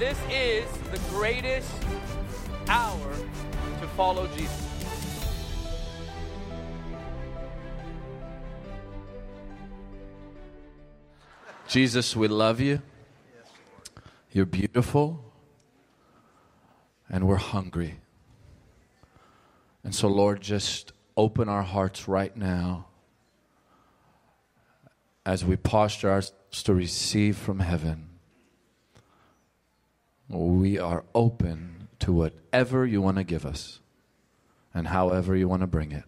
this is the greatest hour to follow Jesus. Jesus, we love you. You're beautiful. And we're hungry. And so, Lord, just open our hearts right now as we posture ourselves to receive from heaven. We are open to whatever you want to give us and however you want to bring it.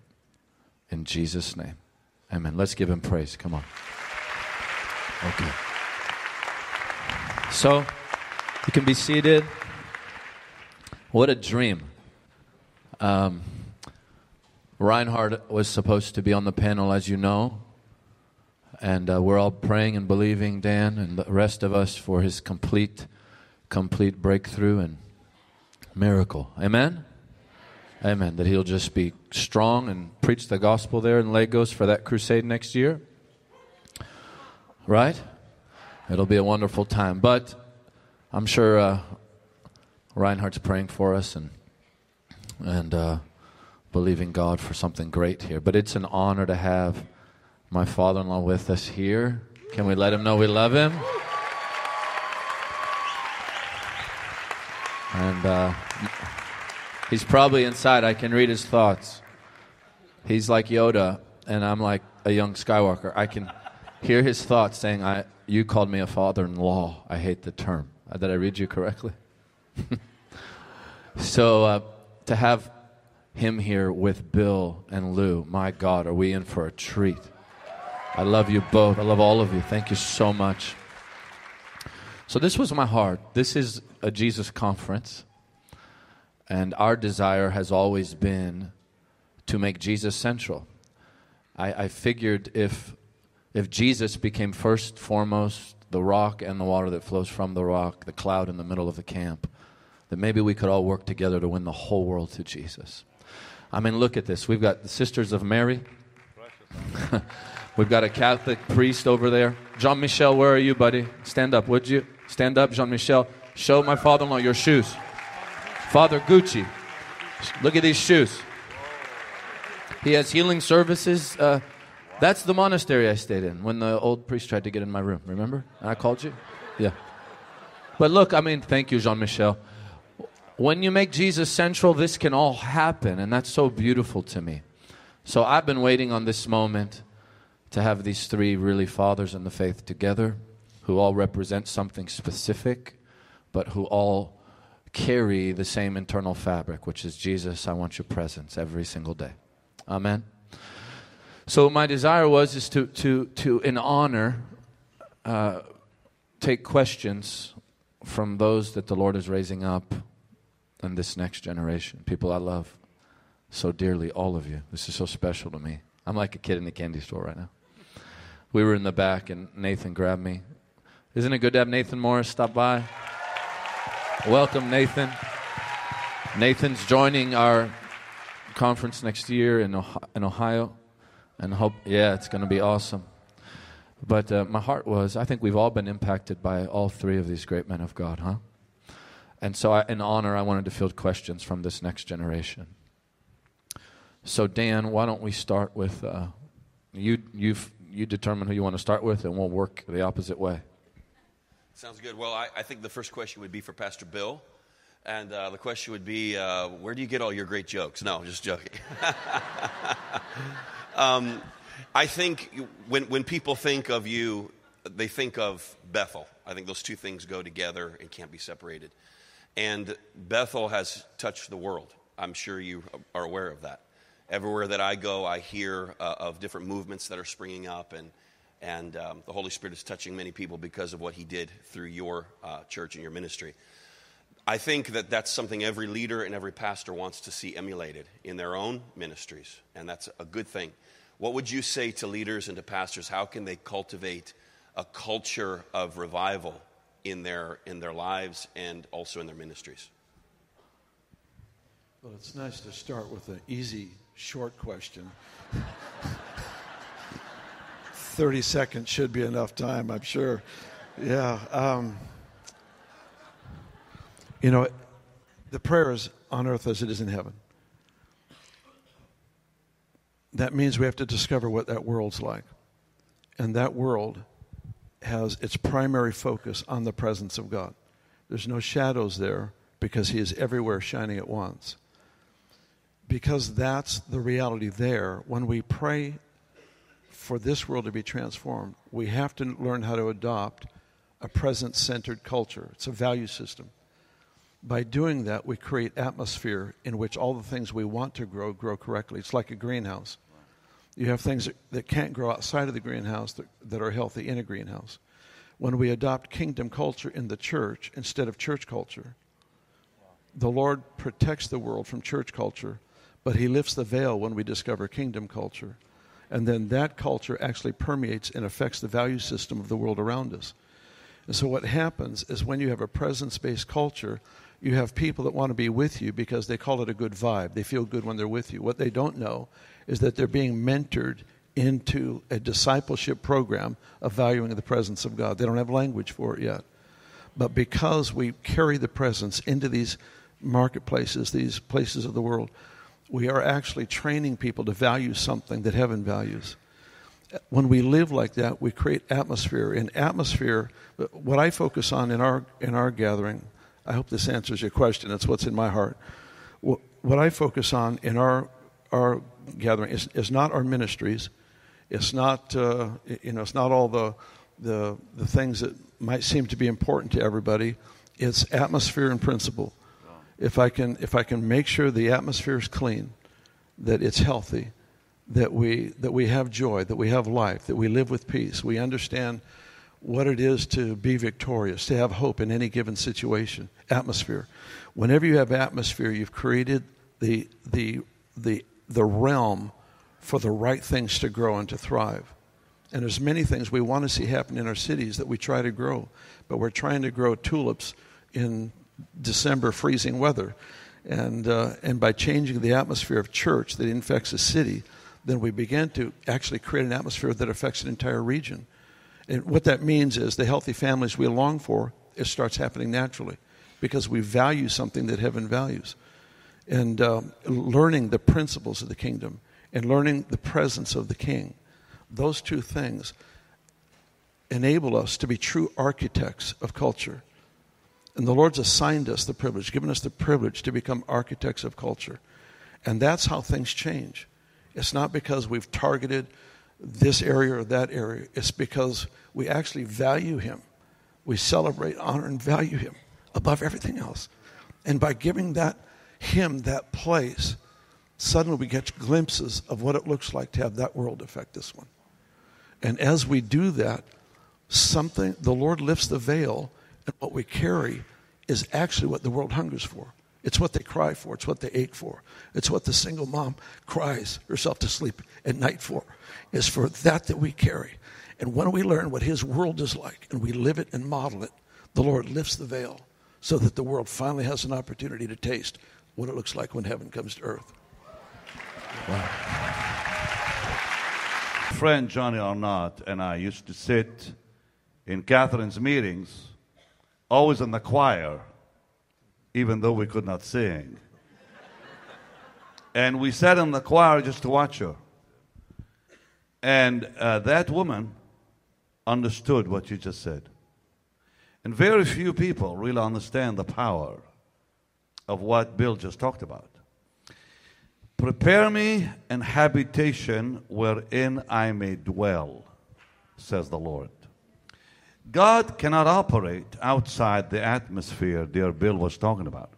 In Jesus' name. Amen. Let's give him praise. Come on. Okay. So, you can be seated. What a dream. Um, Reinhard was supposed to be on the panel, as you know. And uh, we're all praying and believing, Dan and the rest of us, for his complete, complete breakthrough and miracle. Amen? Amen. That he'll just be strong and preach the gospel there in Lagos for that crusade next year. Right? It'll be a wonderful time. But I'm sure uh, Reinhard's praying for us and and uh, believing God for something great here. But it's an honor to have my father-in-law with us here. Can we let him know we love him? And uh, he's probably inside. I can read his thoughts. He's like Yoda, and I'm like a young Skywalker. I can hear his thoughts saying, I, You called me a father in law. I hate the term. Uh, did I read you correctly? so uh, to have him here with Bill and Lou, my God, are we in for a treat? I love you both. I love all of you. Thank you so much. So, this was my heart. This is a Jesus conference. And our desire has always been to make Jesus central. I, I figured if, if Jesus became first, foremost, the rock and the water that flows from the rock, the cloud in the middle of the camp, that maybe we could all work together to win the whole world to Jesus. I mean, look at this. We've got the Sisters of Mary. We've got a Catholic priest over there. Jean Michel, where are you, buddy? Stand up, would you? Stand up, Jean Michel. Show my father in law your shoes. Father Gucci, look at these shoes. He has healing services. Uh, that's the monastery I stayed in when the old priest tried to get in my room. Remember? And I called you? Yeah. But look, I mean, thank you, Jean Michel. When you make Jesus central, this can all happen, and that's so beautiful to me. So I've been waiting on this moment to have these three really fathers in the faith together who all represent something specific, but who all carry the same internal fabric, which is Jesus, I want your presence every single day. Amen. So my desire was is to to to in honor uh, take questions from those that the Lord is raising up in this next generation. People I love so dearly, all of you. This is so special to me. I'm like a kid in the candy store right now. We were in the back, and Nathan grabbed me. Isn't it good to have Nathan Morris stop by? Welcome, Nathan. Nathan's joining our conference next year in Ohio, in Ohio and hope, yeah, it's going to be awesome. But uh, my heart was, I think we've all been impacted by all three of these great men of God, huh? And so, I, in honor, I wanted to field questions from this next generation. So, Dan, why don't we start with uh, you? You've you determine who you want to start with, and we'll work the opposite way. Sounds good. Well, I, I think the first question would be for Pastor Bill. And uh, the question would be, uh, where do you get all your great jokes? No, just joking. um, I think when, when people think of you, they think of Bethel. I think those two things go together and can't be separated. And Bethel has touched the world. I'm sure you are aware of that. Everywhere that I go, I hear uh, of different movements that are springing up, and, and um, the Holy Spirit is touching many people because of what He did through your uh, church and your ministry. I think that that's something every leader and every pastor wants to see emulated in their own ministries, and that's a good thing. What would you say to leaders and to pastors? How can they cultivate a culture of revival in their, in their lives and also in their ministries? Well, it's nice to start with an easy, short question. 30 seconds should be enough time, I'm sure. Yeah. Um, You know, the prayer is on earth as it is in heaven. That means we have to discover what that world's like. And that world has its primary focus on the presence of God. There's no shadows there because He is everywhere shining at once. Because that's the reality there, when we pray for this world to be transformed, we have to learn how to adopt a present centered culture. It's a value system. By doing that, we create atmosphere in which all the things we want to grow grow correctly. It's like a greenhouse. You have things that, that can't grow outside of the greenhouse that, that are healthy in a greenhouse. When we adopt kingdom culture in the church instead of church culture, the Lord protects the world from church culture, but He lifts the veil when we discover kingdom culture. And then that culture actually permeates and affects the value system of the world around us. And so, what happens is when you have a presence based culture, you have people that want to be with you because they call it a good vibe. They feel good when they're with you. What they don't know is that they're being mentored into a discipleship program of valuing the presence of God. They don't have language for it yet. But because we carry the presence into these marketplaces, these places of the world, we are actually training people to value something that heaven values. When we live like that, we create atmosphere. In atmosphere, what I focus on in our in our gathering, I hope this answers your question. It's what's in my heart. What I focus on in our our gathering is, is not our ministries. It's not uh, you know it's not all the the the things that might seem to be important to everybody. It's atmosphere and principle if I can if I can make sure the atmosphere is clean, that it's healthy, that we that we have joy, that we have life, that we live with peace, we understand what it is to be victorious, to have hope in any given situation. Atmosphere. Whenever you have atmosphere, you've created the the the the realm for the right things to grow and to thrive. And there's many things we want to see happen in our cities that we try to grow, but we're trying to grow tulips in December freezing weather. And, uh, and by changing the atmosphere of church that infects a city, then we begin to actually create an atmosphere that affects an entire region. And what that means is the healthy families we long for, it starts happening naturally because we value something that heaven values. And uh, learning the principles of the kingdom and learning the presence of the king, those two things enable us to be true architects of culture and the Lord's assigned us the privilege, given us the privilege to become architects of culture. And that's how things change. It's not because we've targeted this area or that area, it's because we actually value Him. We celebrate, honor, and value Him above everything else. And by giving that Him that place, suddenly we get glimpses of what it looks like to have that world affect this one. And as we do that, something, the Lord lifts the veil and what we carry is actually what the world hungers for. It's what they cry for. It's what they ache for. It's what the single mom cries herself to sleep at night for. Is for that that we carry. And when we learn what his world is like and we live it and model it, the Lord lifts the veil so that the world finally has an opportunity to taste what it looks like when heaven comes to earth. Wow. Friend Johnny Arnott and I used to sit in Catherine's meetings always in the choir, even though we could not sing. and we sat in the choir just to watch her. And uh, that woman understood what you just said. And very few people really understand the power of what Bill just talked about. Prepare me an habitation wherein I may dwell, says the Lord. God cannot operate outside the atmosphere dear Bill was talking about.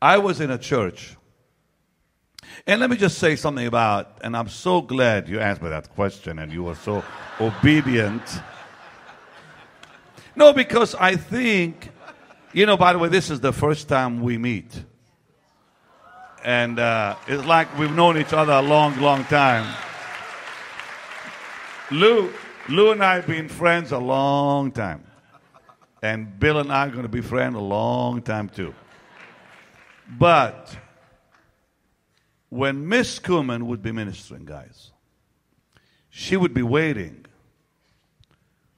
I was in a church, and let me just say something about, and I'm so glad you asked me that question and you were so obedient. No, because I think, you know, by the way, this is the first time we meet. And uh, it's like we've known each other a long, long time. Lou, Lou and I have been friends a long time. And Bill and I are going to be friends a long time too. But when Miss Kuhlman would be ministering, guys, she would be waiting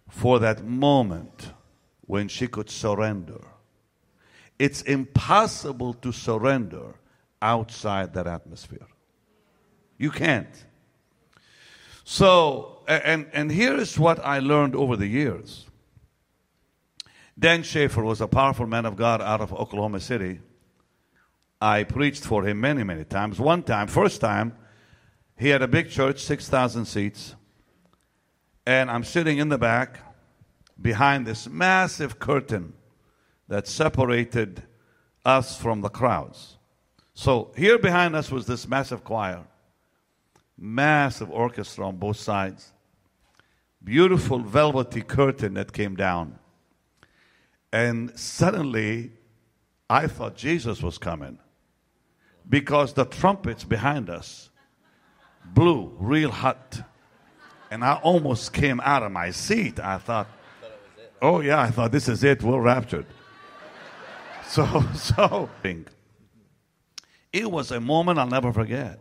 for that moment when she could surrender. it's impossible to surrender outside that atmosphere. You can't. So, and, and here is what I learned over the years. Dan Schaefer was a powerful man of God out of Oklahoma City. I preached for him many, many times. One time, first time, he had a big church, 6,000 seats. And I'm sitting in the back behind this massive curtain that separated us from the crowds. So here behind us was this massive choir, massive orchestra on both sides, beautiful velvety curtain that came down. And suddenly, I thought Jesus was coming because the trumpets behind us blew real hot. And I almost came out of my seat. I thought, oh, yeah, I thought this is it. We're raptured. So, so, it was a moment I'll never forget.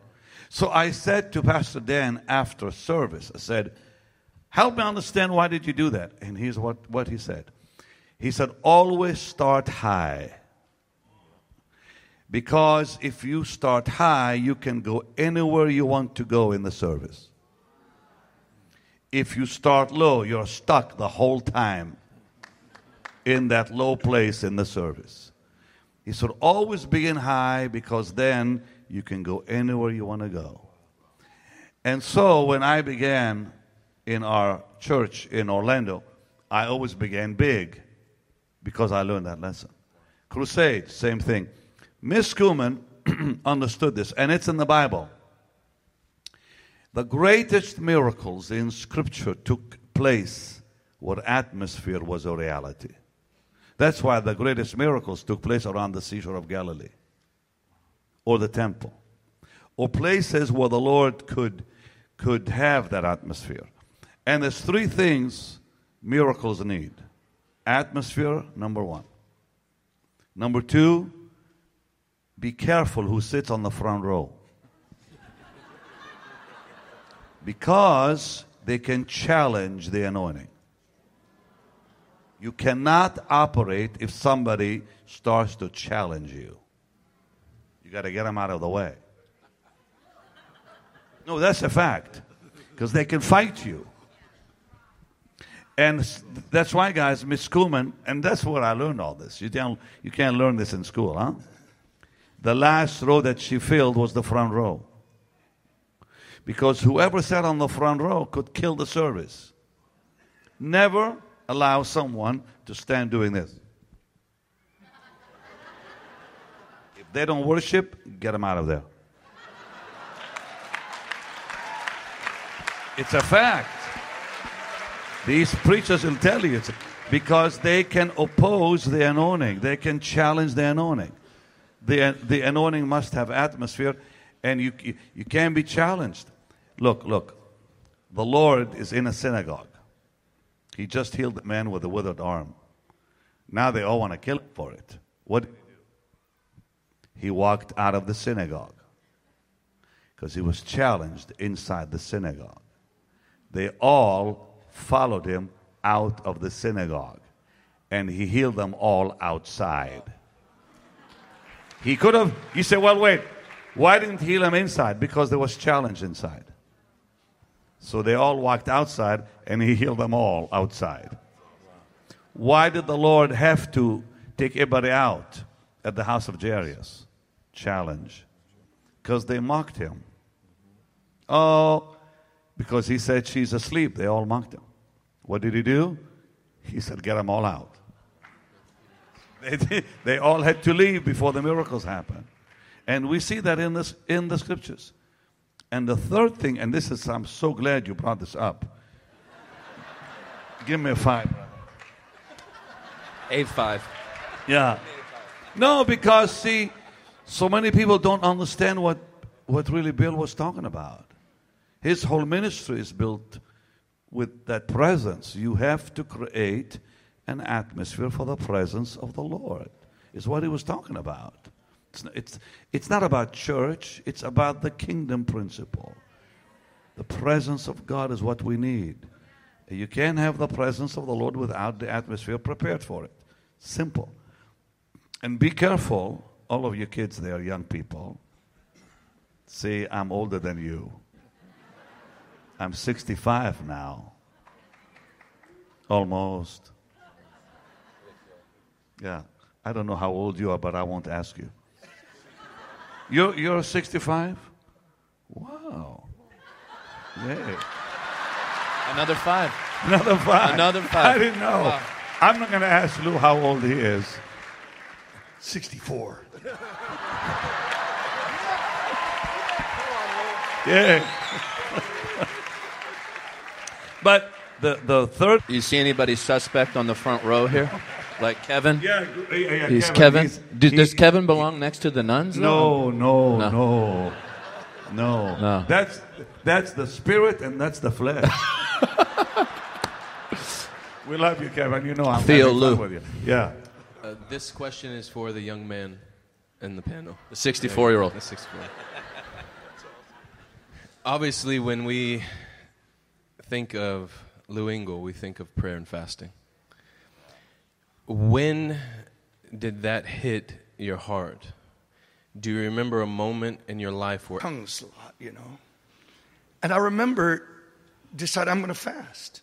So I said to Pastor Dan after service, I said, help me understand why did you do that? And here's what, what he said. He said, always start high. Because if you start high, you can go anywhere you want to go in the service. If you start low, you're stuck the whole time in that low place in the service. He said, always begin high because then you can go anywhere you want to go. And so when I began in our church in Orlando, I always began big because I learned that lesson. Crusade, same thing. Miss Kuhlman understood this, and it's in the Bible. The greatest miracles in Scripture took place where atmosphere was a reality. That's why the greatest miracles took place around the seashore of Galilee or the temple or places where the Lord could, could have that atmosphere. And there's three things miracles need atmosphere, number one. Number two, be careful who sits on the front row. because they can challenge the anointing. You cannot operate if somebody starts to challenge you. You got to get them out of the way. No, that's a fact. Because they can fight you. And that's why, guys, Miss Kuhlman, and that's where I learned all this. You, can't, you can't learn this in school, huh? The last row that she filled was the front row. Because whoever sat on the front row could kill the service. Never allow someone to stand doing this. If they don't worship, get them out of there. It's a fact. These preachers will tell you it's because they can oppose the anointing, they can challenge the anointing the, the anointing must have atmosphere, and you, you, you can't be challenged. Look, look. The Lord is in a synagogue. He just healed the man with a withered arm. Now they all want to kill him for it. What? He walked out of the synagogue because he was challenged inside the synagogue. They all followed him out of the synagogue, and he healed them all outside. He could have, you say, well, wait, why didn't he heal them inside? Because there was challenge inside. So they all walked outside and he healed them all outside. Why did the Lord have to take everybody out at the house of Jairus? Challenge. Because they mocked him. Oh, because he said she's asleep. They all mocked him. What did he do? He said, get them all out. They, they all had to leave before the miracles happened. And we see that in, this, in the scriptures. And the third thing, and this is, I'm so glad you brought this up. Give me a five. brother. A five. Yeah. No, because see, so many people don't understand what, what really Bill was talking about. His whole ministry is built with that presence. You have to create an atmosphere for the presence of the Lord, is what he was talking about. It's, it's, it's not about church, it's about the kingdom principle. The presence of God is what we need. You can't have the presence of the Lord without the atmosphere prepared for it. Simple. And be careful, all of you kids there, are young people. See, I'm older than you. I'm 65 now. Almost. Yeah. I don't know how old you are, but I won't ask you. You're, you're 65? Wow. Yeah. Another five. Another five. Another five. I didn't know. Wow. I'm not going to ask Lou how old he is. 64. Yeah. But the, the third. You see anybody suspect on the front row here? Like Kevin? Yeah, yeah, yeah, He's Kevin. He's- Do- does he- Kevin belong next to the nuns? No, no, No. no, no, No. That's that's the spirit and that's the flesh. we love you, Kevin. You know I'm Theo having fun Lou. with you. Yeah. Uh, this question is for the young man in the panel. The 64 year old. The 64. Obviously, when we think of Lou Engle, we think of prayer and fasting. When did that hit your heart? Do you remember a moment in your life where tongues a lot, you know. And I remember decided I'm going to fast.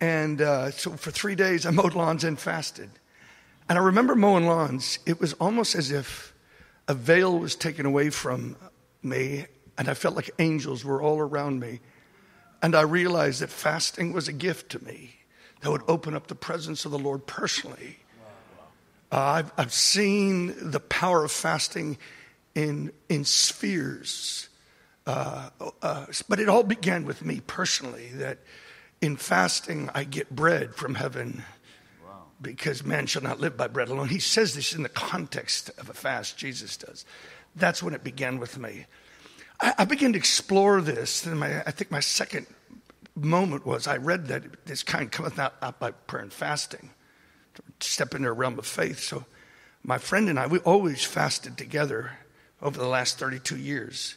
And uh, so for three days, I mowed lawns and fasted. And I remember mowing lawns. It was almost as if a veil was taken away from me, and I felt like angels were all around me. And I realized that fasting was a gift to me that would open up the presence of the Lord personally. Uh, I've, I've seen the power of fasting in, in spheres. Uh, uh, but it all began with me personally, that in fasting I get bread from heaven because man shall not live by bread alone. He says this in the context of a fast, Jesus does. That's when it began with me. I, I began to explore this. And my, I think my second moment was I read that this kind cometh not out by prayer and fasting step into a realm of faith. So, my friend and I, we always fasted together over the last 32 years.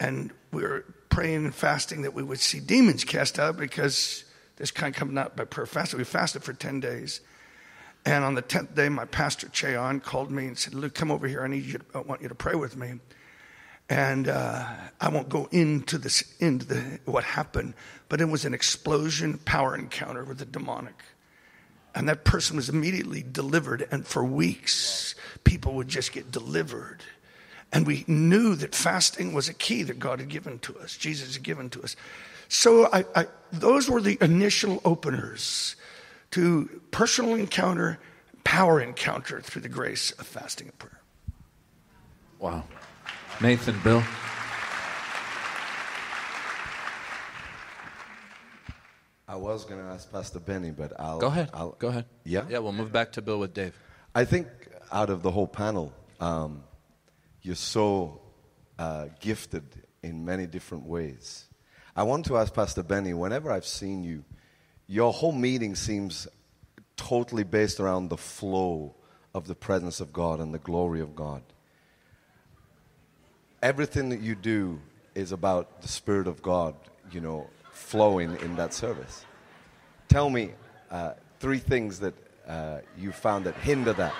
And we were praying and fasting that we would see demons cast out because this kind coming out by prayer fasting. We fasted for 10 days. And on the 10th day, my pastor, Che Ahn, called me and said, Luke, come over here. I need you, to, I want you to pray with me. And uh, I won't go into this, into the, what happened, but it was an explosion power encounter with the demonic. And that person was immediately delivered. And for weeks, people would just get delivered. And we knew that fasting was a key that God had given to us, Jesus had given to us. So I, I, those were the initial openers to personal encounter, power encounter through the grace of fasting and prayer. Wow. Nathan, Bill. I was going to ask Pastor Benny, but I'll Go ahead. I'll, Go ahead. Yeah? Yeah, we'll move back to Bill with Dave. I think out of the whole panel, um, you're so uh, gifted in many different ways. I want to ask Pastor Benny, whenever I've seen you, your whole meeting seems totally based around the flow of the presence of God and the glory of God. Everything that you do is about the Spirit of God, you know, flowing in that service. Tell me uh, three things that uh, you found that hinder that.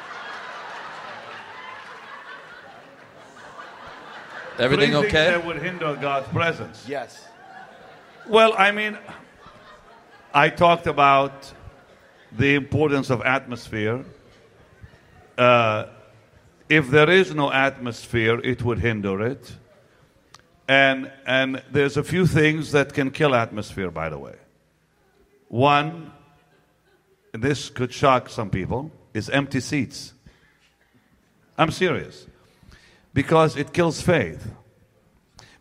Everything Three things okay? That would hinder God's presence. Yes. Well, I mean, I talked about the importance of atmosphere. Uh, if there is no atmosphere, it would hinder it. And, and there's a few things that can kill atmosphere, by the way. One, this could shock some people, is empty seats. I'm serious. Because it kills faith.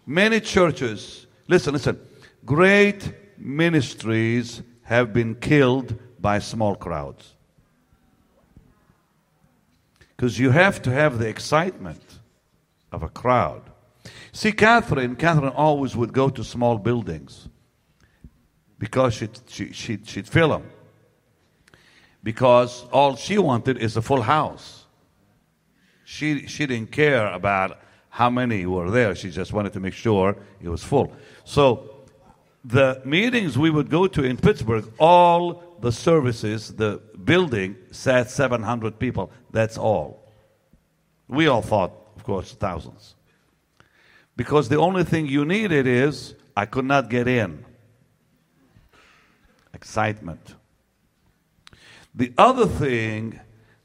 Many churches, listen, listen, great ministries have been killed by small crowds. Because you have to have the excitement of a crowd. See, Catherine, Catherine always would go to small buildings because she'd, she, she'd, she'd fill them. Because all she wanted is a full house. She, she didn't care about how many were there. She just wanted to make sure it was full. So the meetings we would go to in Pittsburgh, all the services, the building sat 700 people. That's all. We all thought, of course, thousands. Because the only thing you needed is, I could not get in. Excitement. The other thing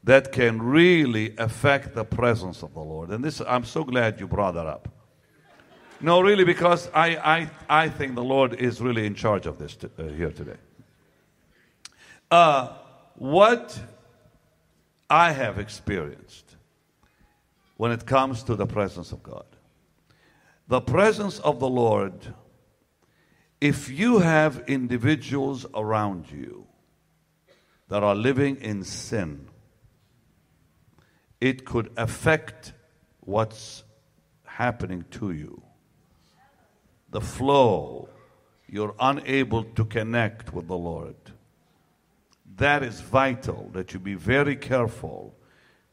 that can really affect the presence of the Lord, and this, I'm so glad you brought that up. No, really, because I, I, I think the Lord is really in charge of this t- uh, here today. Uh, what I have experienced when it comes to the presence of God, the presence of the Lord, if you have individuals around you that are living in sin, it could affect what's happening to you. The flow, you're unable to connect with the Lord. That is vital that you be very careful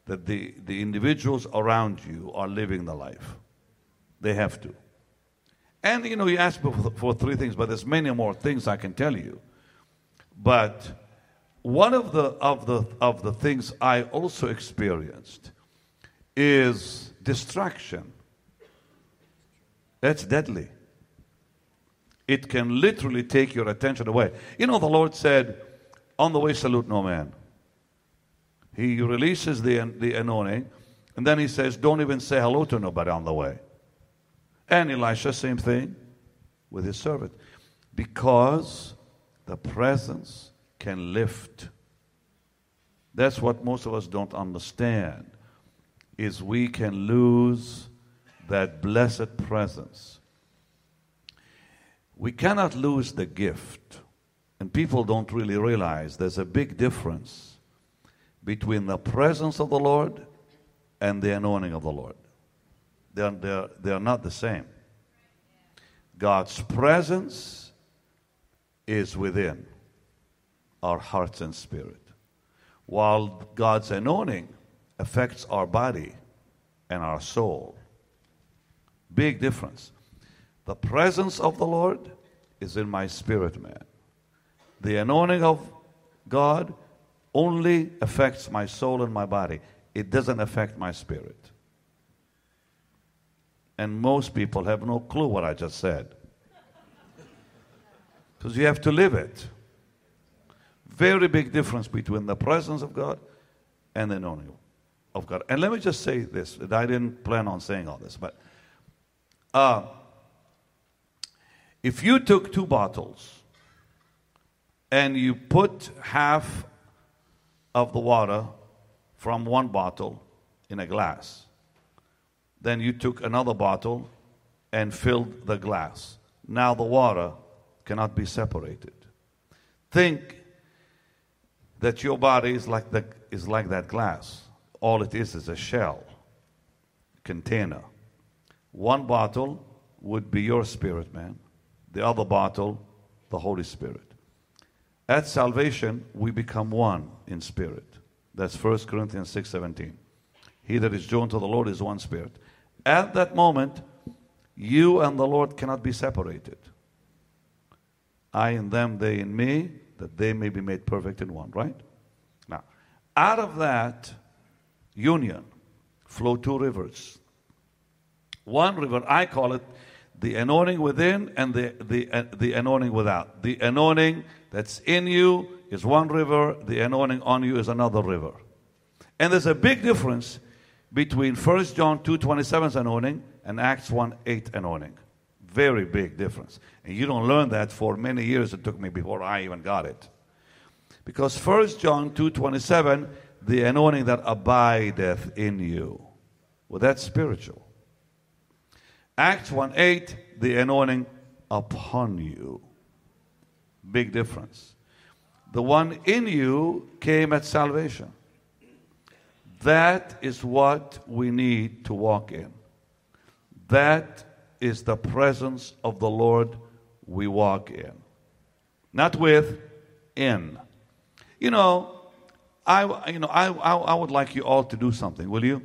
that the, the individuals around you are living the life. They have to. And you know, you asked for, for three things, but there's many more things I can tell you. But one of the of the of the things I also experienced is distraction. That's deadly. It can literally take your attention away. You know, the Lord said, On the way, salute no man. He releases the, the anointing, and then he says, Don't even say hello to nobody on the way. And Elisha, same thing with his servant. Because the presence can lift. That's what most of us don't understand is we can lose that blessed presence. We cannot lose the gift. And people don't really realize there's a big difference between the presence of the Lord and the anointing of the Lord. They're, they're, they're not the same. God's presence is within our hearts and spirit, while God's anointing affects our body and our soul. Big difference. The presence of the Lord is in my spirit, man. The anointing of God only affects my soul and my body, it doesn't affect my spirit. And most people have no clue what I just said. Because you have to live it. Very big difference between the presence of God and the anointing of God. And let me just say this that I didn't plan on saying all this, but uh, if you took two bottles and you put half of the water from one bottle in a glass, then you took another bottle and filled the glass. Now the water cannot be separated. Think that your body is like, the, is like that glass all it is is a shell container. One bottle would be your spirit, man. The other bottle, the Holy Spirit. At salvation, we become one in spirit. That's 1 Corinthians 6:17. He that is joined to the Lord is one spirit. At that moment, you and the Lord cannot be separated. I in them, they in me, that they may be made perfect in one, right? Now, out of that, union flow two rivers. One river, I call it the anointing within and the, the, uh, the anointing without. The anointing that's in you is one river, the anointing on you is another river. And there's a big difference between 1 John 2.27's anointing and Acts 1.8 anointing. Very big difference. And you don't learn that for many years it took me before I even got it. Because 1 John 2.27 the anointing that abideth in you. Well, that's spiritual. Acts 1 8, the anointing upon you. Big difference. The one in you came at salvation. That is what we need to walk in. That is the presence of the Lord we walk in. Not with, in. You know, I, you know, I, I, I would like you all to do something, will you?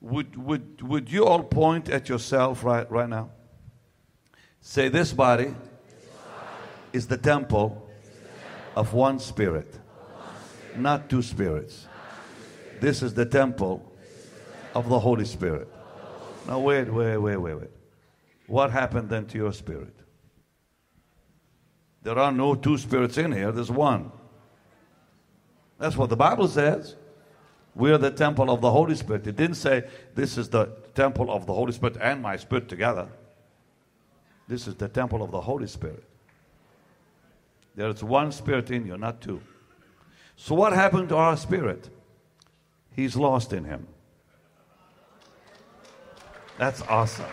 Would, would, would you all point at yourself right, right now? Say, This body is the temple of one spirit, not two spirits. This is the temple of the Holy Spirit. Now, wait, wait, wait, wait, wait. What happened then to your spirit? There are no two spirits in here, there's one. That's what the Bible says. We're the temple of the Holy Spirit. It didn't say this is the temple of the Holy Spirit and my spirit together. This is the temple of the Holy Spirit. There is one spirit in you, not two. So, what happened to our spirit? He's lost in him. That's awesome.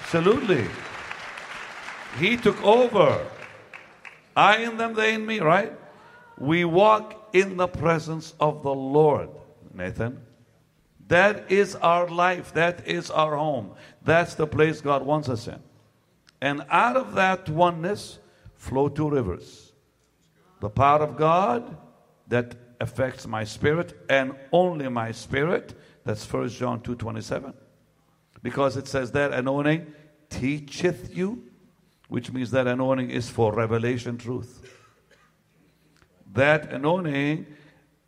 Absolutely. He took over. I in them, they in me, right? We walk in the presence of the Lord, Nathan. That is our life. That is our home. That's the place God wants us in. And out of that oneness flow two rivers the power of God that affects my spirit and only my spirit. That's 1 John 2 27. Because it says that anointing teacheth you, which means that anointing is for revelation truth. That anointing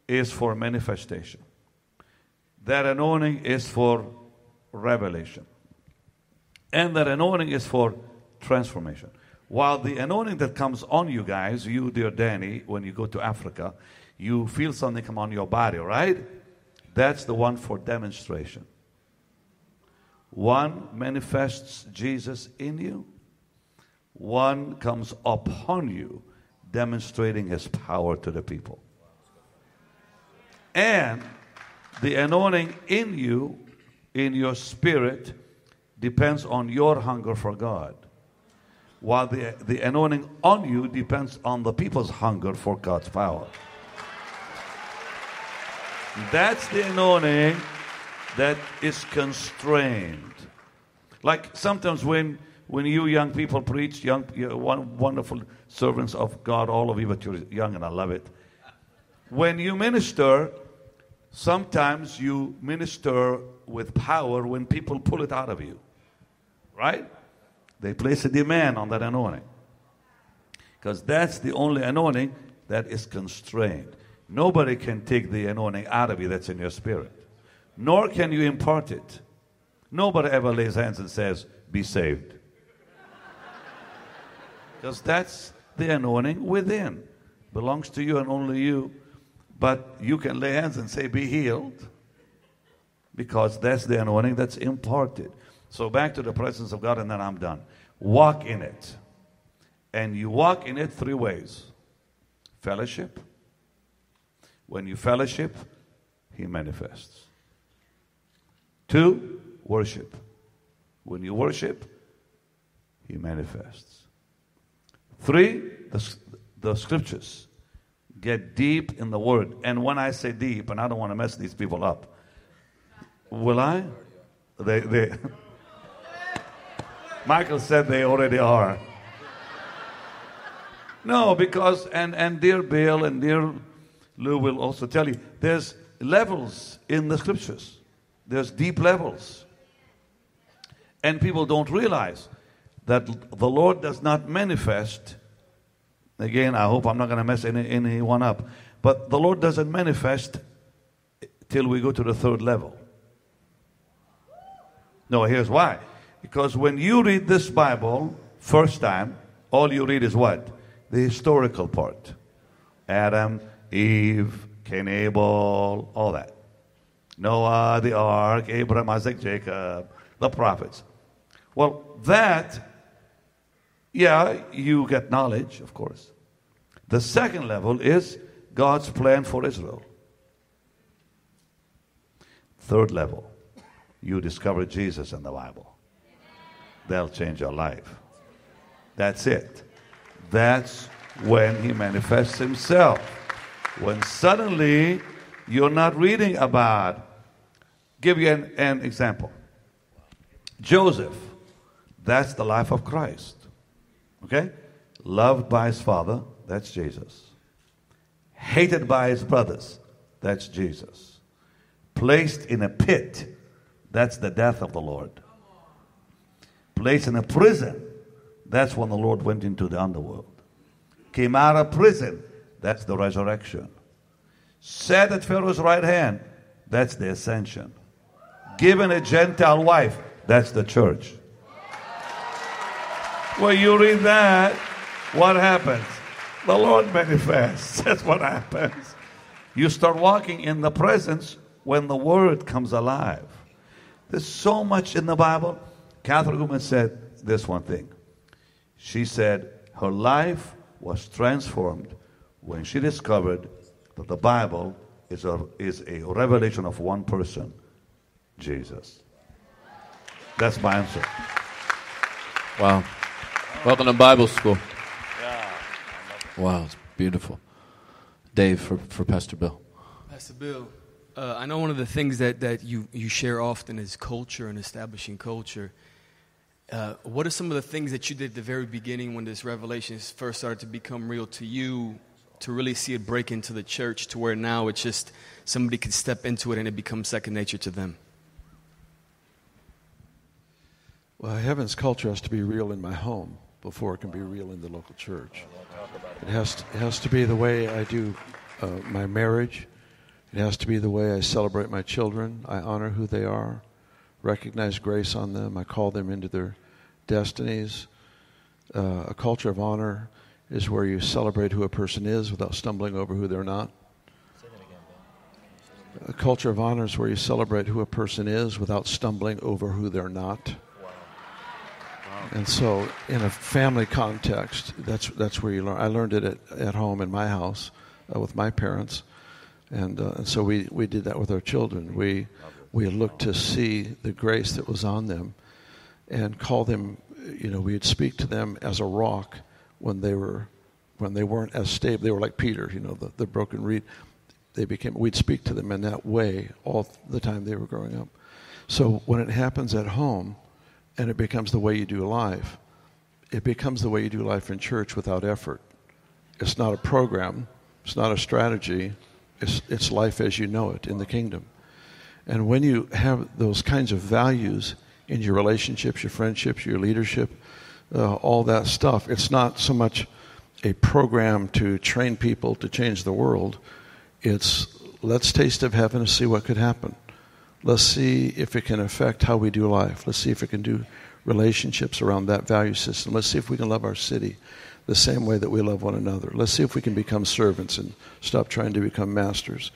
is for manifestation. That anointing is for revelation. And that anointing is for transformation. While the anointing that comes on you guys, you, dear Danny, when you go to Africa, you feel something come on your body, right? That's the one for demonstration. One manifests Jesus in you, one comes upon you, demonstrating his power to the people. And the anointing in you, in your spirit, depends on your hunger for God. While the, the anointing on you depends on the people's hunger for God's power. That's the anointing that is constrained. Like sometimes when when you young people preach, young one wonderful servants of God, all of you, but you're young and I love it. When you minister, sometimes you minister with power when people pull it out of you. Right? They place a demand on that anointing. Because that's the only anointing that is constrained. Nobody can take the anointing out of you that's in your spirit, nor can you impart it. Nobody ever lays hands and says, Be saved. Because that's the anointing within. Belongs to you and only you. But you can lay hands and say, Be healed. Because that's the anointing that's imparted. So back to the presence of God, and then I'm done. Walk in it. And you walk in it three ways fellowship. When you fellowship, He manifests. Two, worship. When you worship, He manifests. Three, the, the scriptures. Get deep in the Word. And when I say deep, and I don't want to mess these people up, will I? They, they, Michael said they already are. No, because, and, and dear Bill and dear Lou will also tell you, there's levels in the scriptures. There's deep levels. And people don't realize that the Lord does not manifest. Again, I hope I'm not going to mess any, anyone up. But the Lord doesn't manifest till we go to the third level. No, here's why. Because when you read this Bible first time, all you read is what? The historical part Adam, Eve, Cain, Abel, all that. Noah, the ark, Abraham, Isaac, Jacob, the prophets. Well, that, yeah, you get knowledge, of course. The second level is God's plan for Israel. Third level, you discover Jesus in the Bible they'll change your life. That's it. That's when he manifests himself. When suddenly you're not reading about, give you an, an example. Joseph, that's the life of Christ. Okay? Loved by his father, that's Jesus. Hated by his brothers, that's Jesus. Placed in a pit, that's the death of the Lord placed in a prison, that's when the Lord went into the underworld. Came out of prison, that's the resurrection. Sat at Pharaoh's right hand, That's the ascension. Given a Gentile wife, that's the church. Well, you read that, what happens? The Lord manifests. That's what happens. You start walking in the presence when the word comes alive. There's so much in the Bible. Kathryn Kuhlman said this one thing. She said her life was transformed when she discovered that the Bible is a, is a revelation of one person, Jesus. That's my answer. Wow. Welcome to Bible school. Yeah. Wow, it's beautiful. Dave, for, for Pastor Bill. Pastor Bill, uh, I know one of the things that, that you, you share often is culture and establishing culture. Uh, what are some of the things that you did at the very beginning when this revelation first started to become real to you to really see it break into the church to where now it's just somebody can step into it and it becomes second nature to them? Well, heaven's culture has to be real in my home before it can be real in the local church. It has to, it has to be the way I do uh, my marriage. It has to be the way I celebrate my children. I honor who they are, recognize grace on them. I call them into their destinies. Uh, a culture of honor is where you celebrate who a person is without stumbling over who they're not. A culture of honor is where you celebrate who a person is without stumbling over who they're not. And so, in a family context, that's that's where you learn. I learned it at, at home in my house uh, with my parents, and, uh, and so we, we did that with our children. We we looked to see the grace that was on them, and call them. You know, we'd speak to them as a rock when they were when they weren't as stable. They were like Peter. You know, the, the broken reed. They became. We'd speak to them in that way all the time they were growing up. So when it happens at home and it becomes the way you do life. It becomes the way you do life in church without effort. It's not a program, it's not a strategy, it's, it's life as you know it in the kingdom. And when you have those kinds of values in your relationships, your friendships, your leadership, uh, all that stuff, it's not so much a program to train people to change the world. It's let's taste of heaven and see what could happen. Let's see if it can affect how we do life. Let's see if it can do relationships around that value system. Let's see if we can love our city the same way that we love one another. Let's see if we can become servants and stop trying to become masters.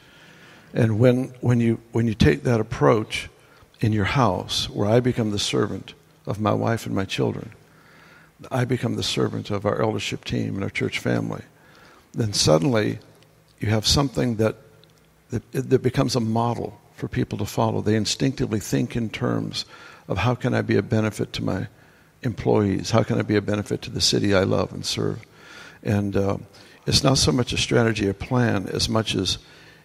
And when, when, you, when you take that approach in your house, where I become the servant of my wife and my children, I become the servant of our eldership team and our church family, then suddenly you have something that, that, that becomes a model for people to follow. They instinctively think in terms of how can I be a benefit to my employees? How can I be a benefit to the city I love and serve? And uh, it's not so much a strategy or plan as much as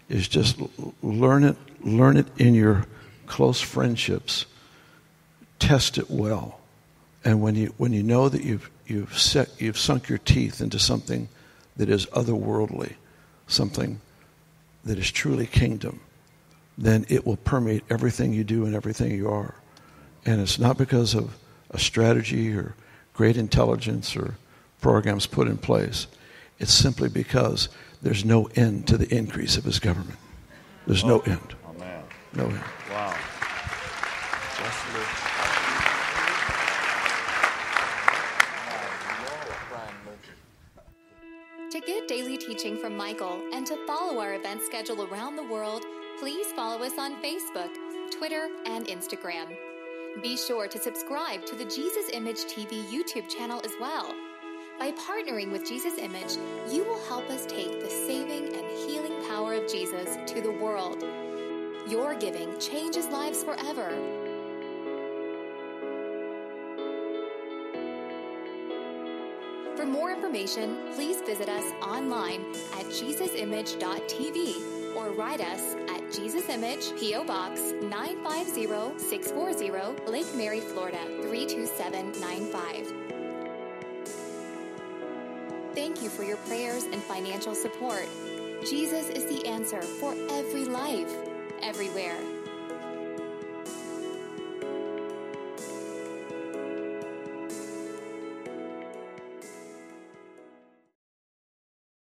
is just learn it, learn it in your close friendships. Test it well, and when you when you know that you've you've set you've sunk your teeth into something that is otherworldly, something that is truly kingdom, then it will permeate everything you do and everything you are. And it's not because of a strategy or great intelligence or programs put in place. It's simply because there's no end to the increase of his government. There's no Oh, end. Oh, Amen. No end. Wow. To get daily teaching from Michael and to follow our event schedule around the world, please follow us on Facebook, Twitter, and Instagram. Be sure to subscribe to the Jesus Image TV YouTube channel as well. By partnering with Jesus Image, you will help us take the saving and healing power of Jesus to the world. Your giving changes lives forever. For more information, please visit us online at jesusimage.tv or write us at Jesus Image, P.O. Box 950640, Lake Mary, Florida 32795. Thank you for your prayers and financial support. Jesus is the answer for every life, everywhere.